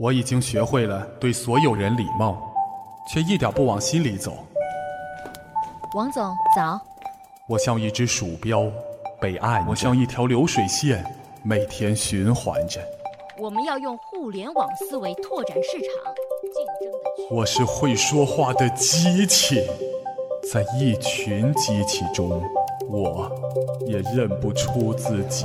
我已经学会了对所有人礼貌，却一点不往心里走。王总早。我像一只鼠标，被按；我像一条流水线，每天循环着。我们要用互联网思维拓展市场，竞争的。我是会说话的机器，在一群机器中，我也认不出自己。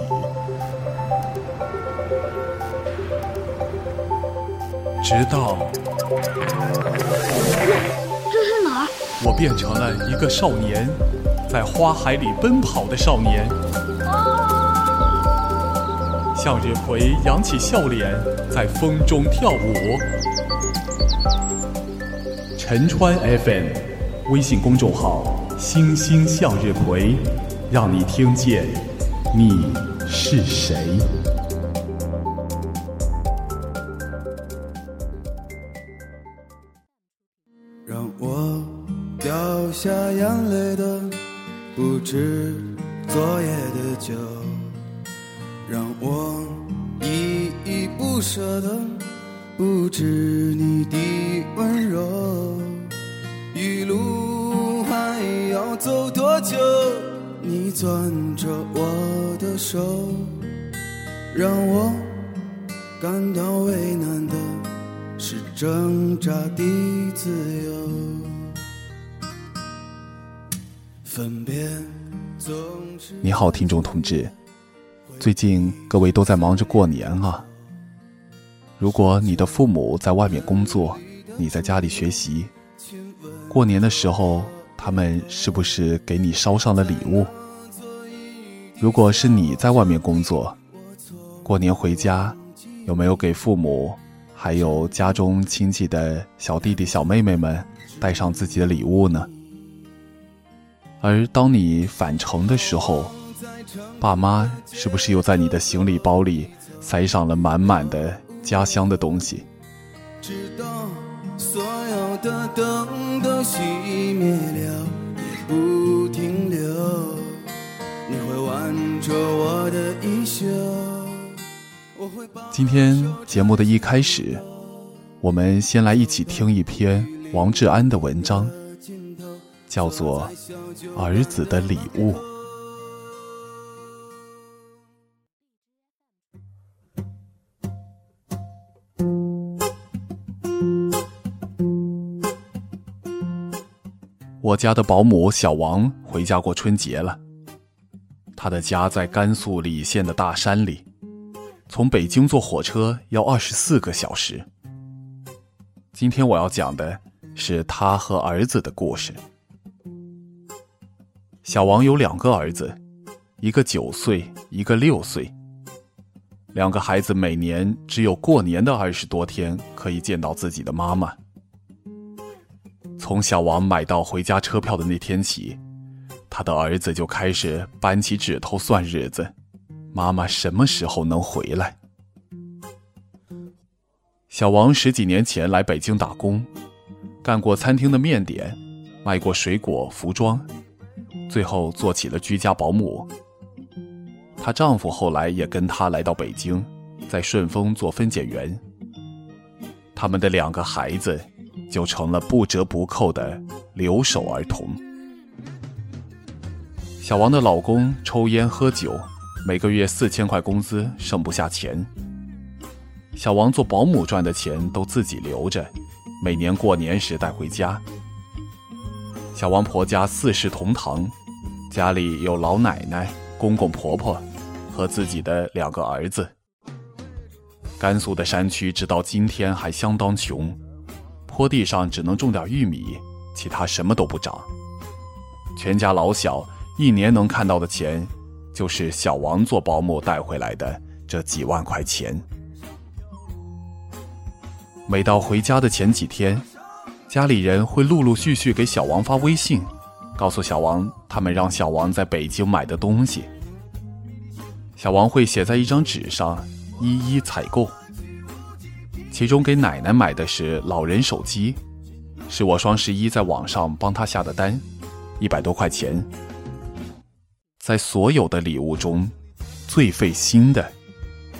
直到这是哪儿？我变成了一个少年，在花海里奔跑的少年。向日葵扬起笑脸，在风中跳舞。陈川 FM 微信公众号“星星向日葵”，让你听见你是谁。下眼泪的不止昨夜的酒，让我依依不舍的不止你的温柔。一路还要走多久？你攥着我的手，让我感到为难的。是挣扎的自由。分别总是你好，听众同志，最近各位都在忙着过年啊。如果你的父母在外面工作，你在家里学习，过年的时候他们是不是给你捎上了礼物？如果是你在外面工作，过年回家有没有给父母？还有家中亲戚的小弟弟、小妹妹们带上自己的礼物呢。而当你返程的时候，爸妈是不是又在你的行李包里塞上了满满的家乡的东西？直到所有的灯都熄灭了，也不停留。你会挽着我的衣袖。今天节目的一开始，我们先来一起听一篇王志安的文章，叫做《儿子的礼物》。我家的保姆小王回家过春节了，他的家在甘肃礼县的大山里。从北京坐火车要二十四个小时。今天我要讲的是他和儿子的故事。小王有两个儿子，一个九岁，一个六岁。两个孩子每年只有过年的二十多天可以见到自己的妈妈。从小王买到回家车票的那天起，他的儿子就开始扳起指头算日子。妈妈什么时候能回来？小王十几年前来北京打工，干过餐厅的面点，卖过水果、服装，最后做起了居家保姆。她丈夫后来也跟她来到北京，在顺丰做分拣员。他们的两个孩子就成了不折不扣的留守儿童。小王的老公抽烟喝酒。每个月四千块工资，剩不下钱。小王做保姆赚的钱都自己留着，每年过年时带回家。小王婆家四世同堂，家里有老奶奶、公公婆婆和自己的两个儿子。甘肃的山区直到今天还相当穷，坡地上只能种点玉米，其他什么都不长。全家老小一年能看到的钱。就是小王做保姆带回来的这几万块钱。每到回家的前几天，家里人会陆陆续续给小王发微信，告诉小王他们让小王在北京买的东西。小王会写在一张纸上，一一采购。其中给奶奶买的是老人手机，是我双十一在网上帮他下的单，一百多块钱。在所有的礼物中，最费心的，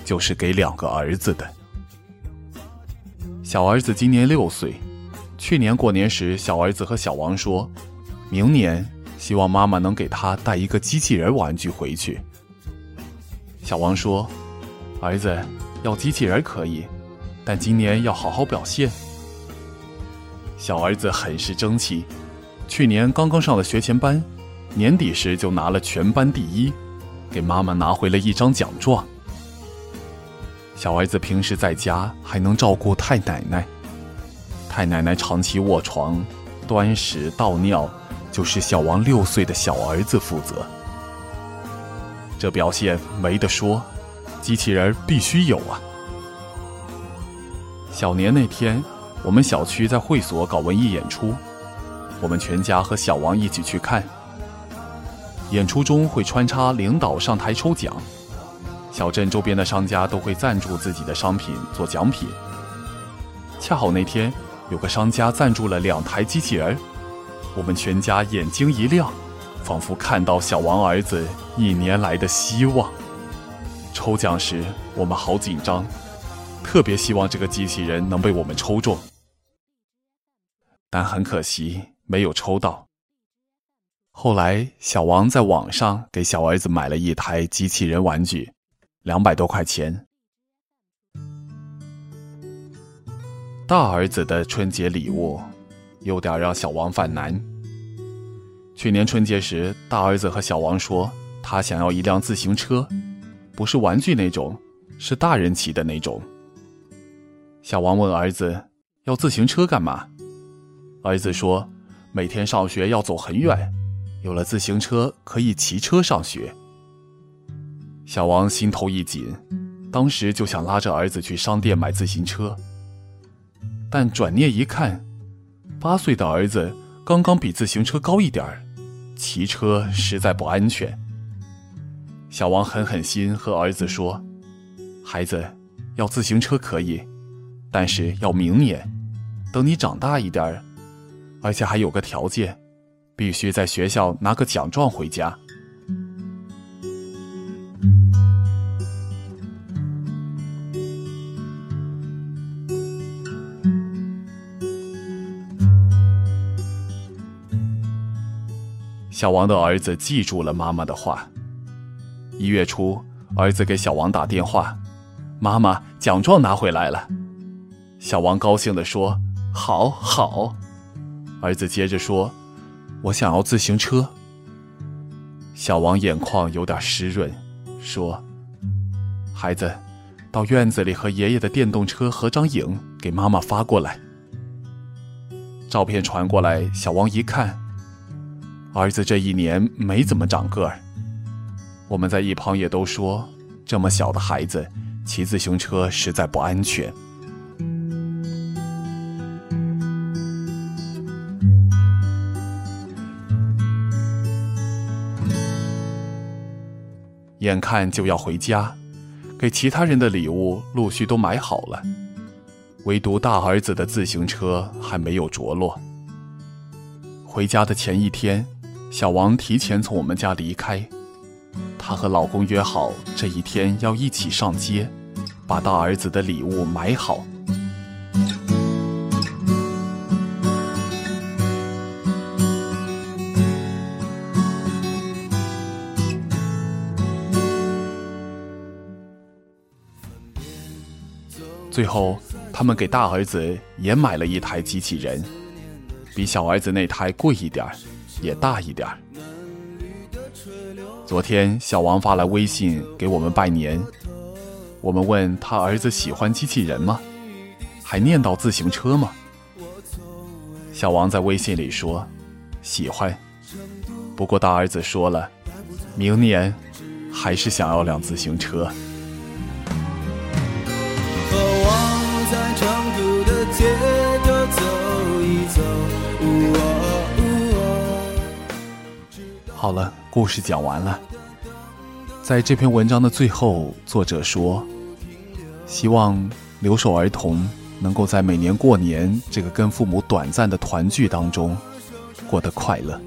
就是给两个儿子的。小儿子今年六岁。去年过年时，小儿子和小王说，明年希望妈妈能给他带一个机器人玩具回去。小王说：“儿子，要机器人可以，但今年要好好表现。”小儿子很是争气，去年刚刚上了学前班，年底时就拿了全班第一，给妈妈拿回了一张奖状。小儿子平时在家还能照顾太奶奶。太奶奶长期卧床，端屎倒尿，就是小王六岁的小儿子负责。这表现没得说，机器人必须有啊！小年那天，我们小区在会所搞文艺演出，我们全家和小王一起去看。演出中会穿插领导上台抽奖，小镇周边的商家都会赞助自己的商品做奖品。恰好那天。有个商家赞助了两台机器人，我们全家眼睛一亮，仿佛看到小王儿子一年来的希望。抽奖时我们好紧张，特别希望这个机器人能被我们抽中，但很可惜没有抽到。后来小王在网上给小儿子买了一台机器人玩具，两百多块钱。大儿子的春节礼物，有点让小王犯难。去年春节时，大儿子和小王说，他想要一辆自行车，不是玩具那种，是大人骑的那种。小王问儿子：“要自行车干嘛？”儿子说：“每天上学要走很远，有了自行车可以骑车上学。”小王心头一紧，当时就想拉着儿子去商店买自行车。但转念一看，八岁的儿子刚刚比自行车高一点儿，骑车实在不安全。小王狠狠心和儿子说：“孩子，要自行车可以，但是要明年，等你长大一点儿，而且还有个条件，必须在学校拿个奖状回家。”小王的儿子记住了妈妈的话。一月初，儿子给小王打电话：“妈妈，奖状拿回来了。”小王高兴地说：“好好。”儿子接着说：“我想要自行车。”小王眼眶有点湿润，说：“孩子，到院子里和爷爷的电动车合张影，给妈妈发过来。”照片传过来，小王一看。儿子这一年没怎么长个儿，我们在一旁也都说，这么小的孩子骑自行车实在不安全。眼看就要回家，给其他人的礼物陆续都买好了，唯独大儿子的自行车还没有着落。回家的前一天。小王提前从我们家离开，她和老公约好这一天要一起上街，把大儿子的礼物买好。最后，他们给大儿子也买了一台机器人，比小儿子那台贵一点儿。也大一点儿。昨天小王发来微信给我们拜年，我们问他儿子喜欢机器人吗？还念叨自行车吗？小王在微信里说喜欢，不过大儿子说了，明年还是想要辆自行车。好了，故事讲完了。在这篇文章的最后，作者说：“希望留守儿童能够在每年过年这个跟父母短暂的团聚当中过得快乐。”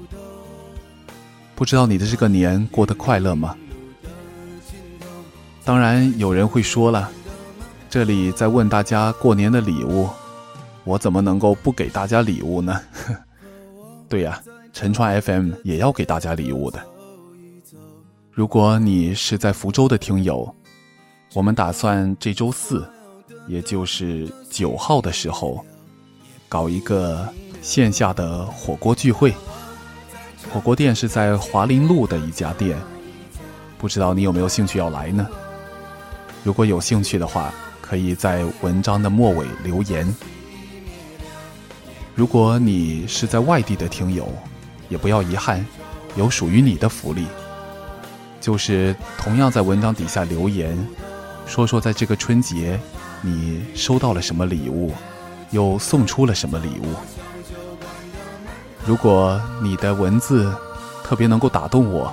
不知道你的这个年过得快乐吗？当然，有人会说了，这里在问大家过年的礼物，我怎么能够不给大家礼物呢？对呀，陈川 FM 也要给大家礼物的。如果你是在福州的听友，我们打算这周四，也就是九号的时候，搞一个线下的火锅聚会。火锅店是在华林路的一家店，不知道你有没有兴趣要来呢？如果有兴趣的话，可以在文章的末尾留言。如果你是在外地的听友，也不要遗憾，有属于你的福利，就是同样在文章底下留言，说说在这个春节你收到了什么礼物，又送出了什么礼物。如果你的文字特别能够打动我，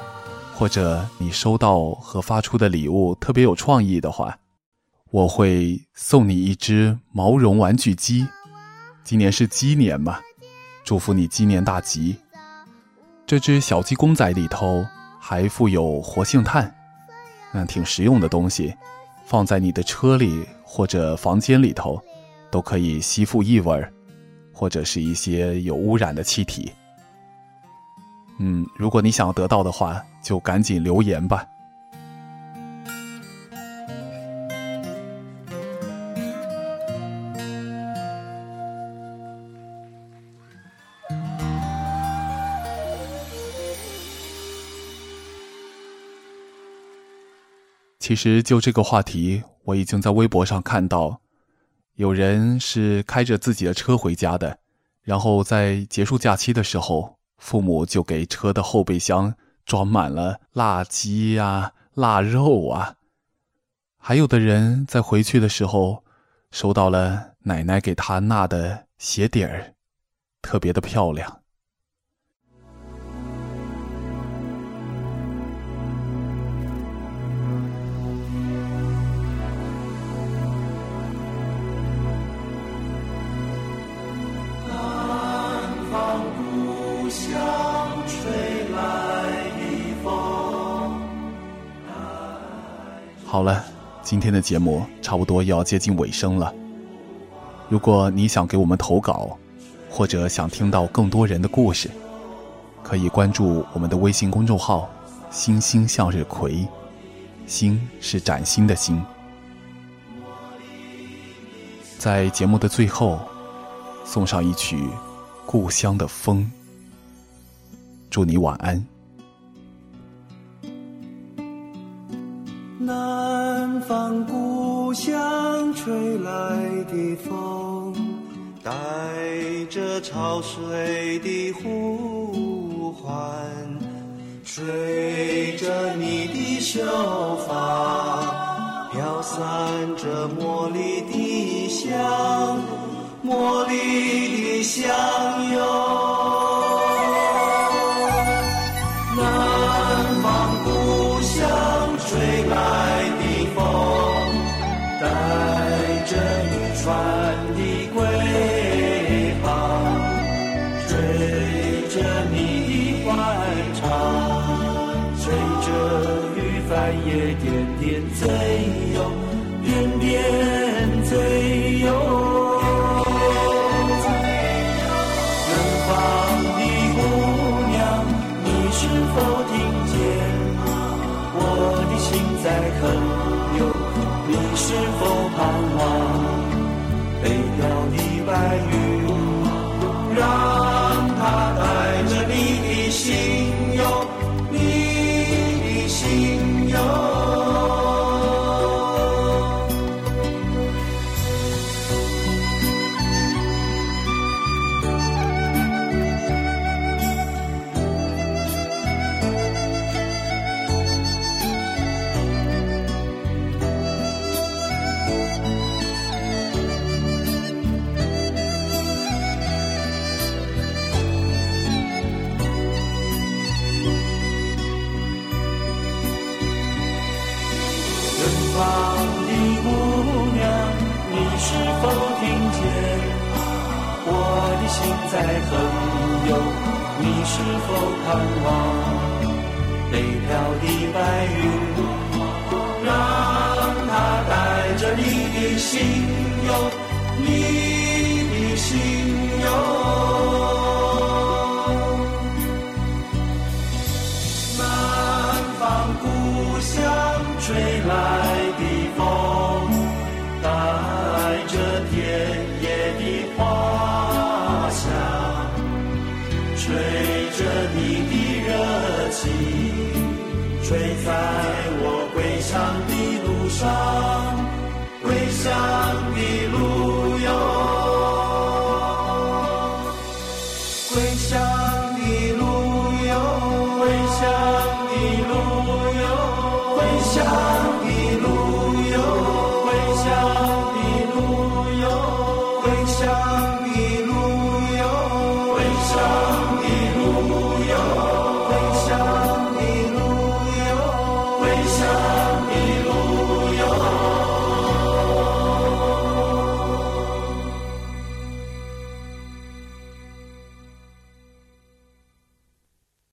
或者你收到和发出的礼物特别有创意的话，我会送你一只毛绒玩具鸡。今年是鸡年嘛，祝福你鸡年大吉。这只小鸡公仔里头还附有活性炭，嗯，挺实用的东西，放在你的车里或者房间里头，都可以吸附异味儿。或者是一些有污染的气体。嗯，如果你想要得到的话，就赶紧留言吧。其实就这个话题，我已经在微博上看到。有人是开着自己的车回家的，然后在结束假期的时候，父母就给车的后备箱装满了腊鸡呀、腊肉啊。还有的人在回去的时候，收到了奶奶给他纳的鞋底儿，特别的漂亮。好了，今天的节目差不多要接近尾声了。如果你想给我们投稿，或者想听到更多人的故事，可以关注我们的微信公众号“星星向日葵”，星是崭新的星。在节目的最后，送上一曲《故乡的风》，祝你晚安。南方故乡吹来的风，带着潮水的呼唤，吹着你的秀发，飘散着茉莉的香，茉莉的香哟。你的欢唱，随着雨翻也点点醉哟，点点醉哟。远方的姑娘，你是否听见我的心在哼哟？你是否盼望北漂的白云？是否听见我的心在哼哟，你是否盼望北漂的白云，让它带着你的心哟，你的。心游。南方故乡吹来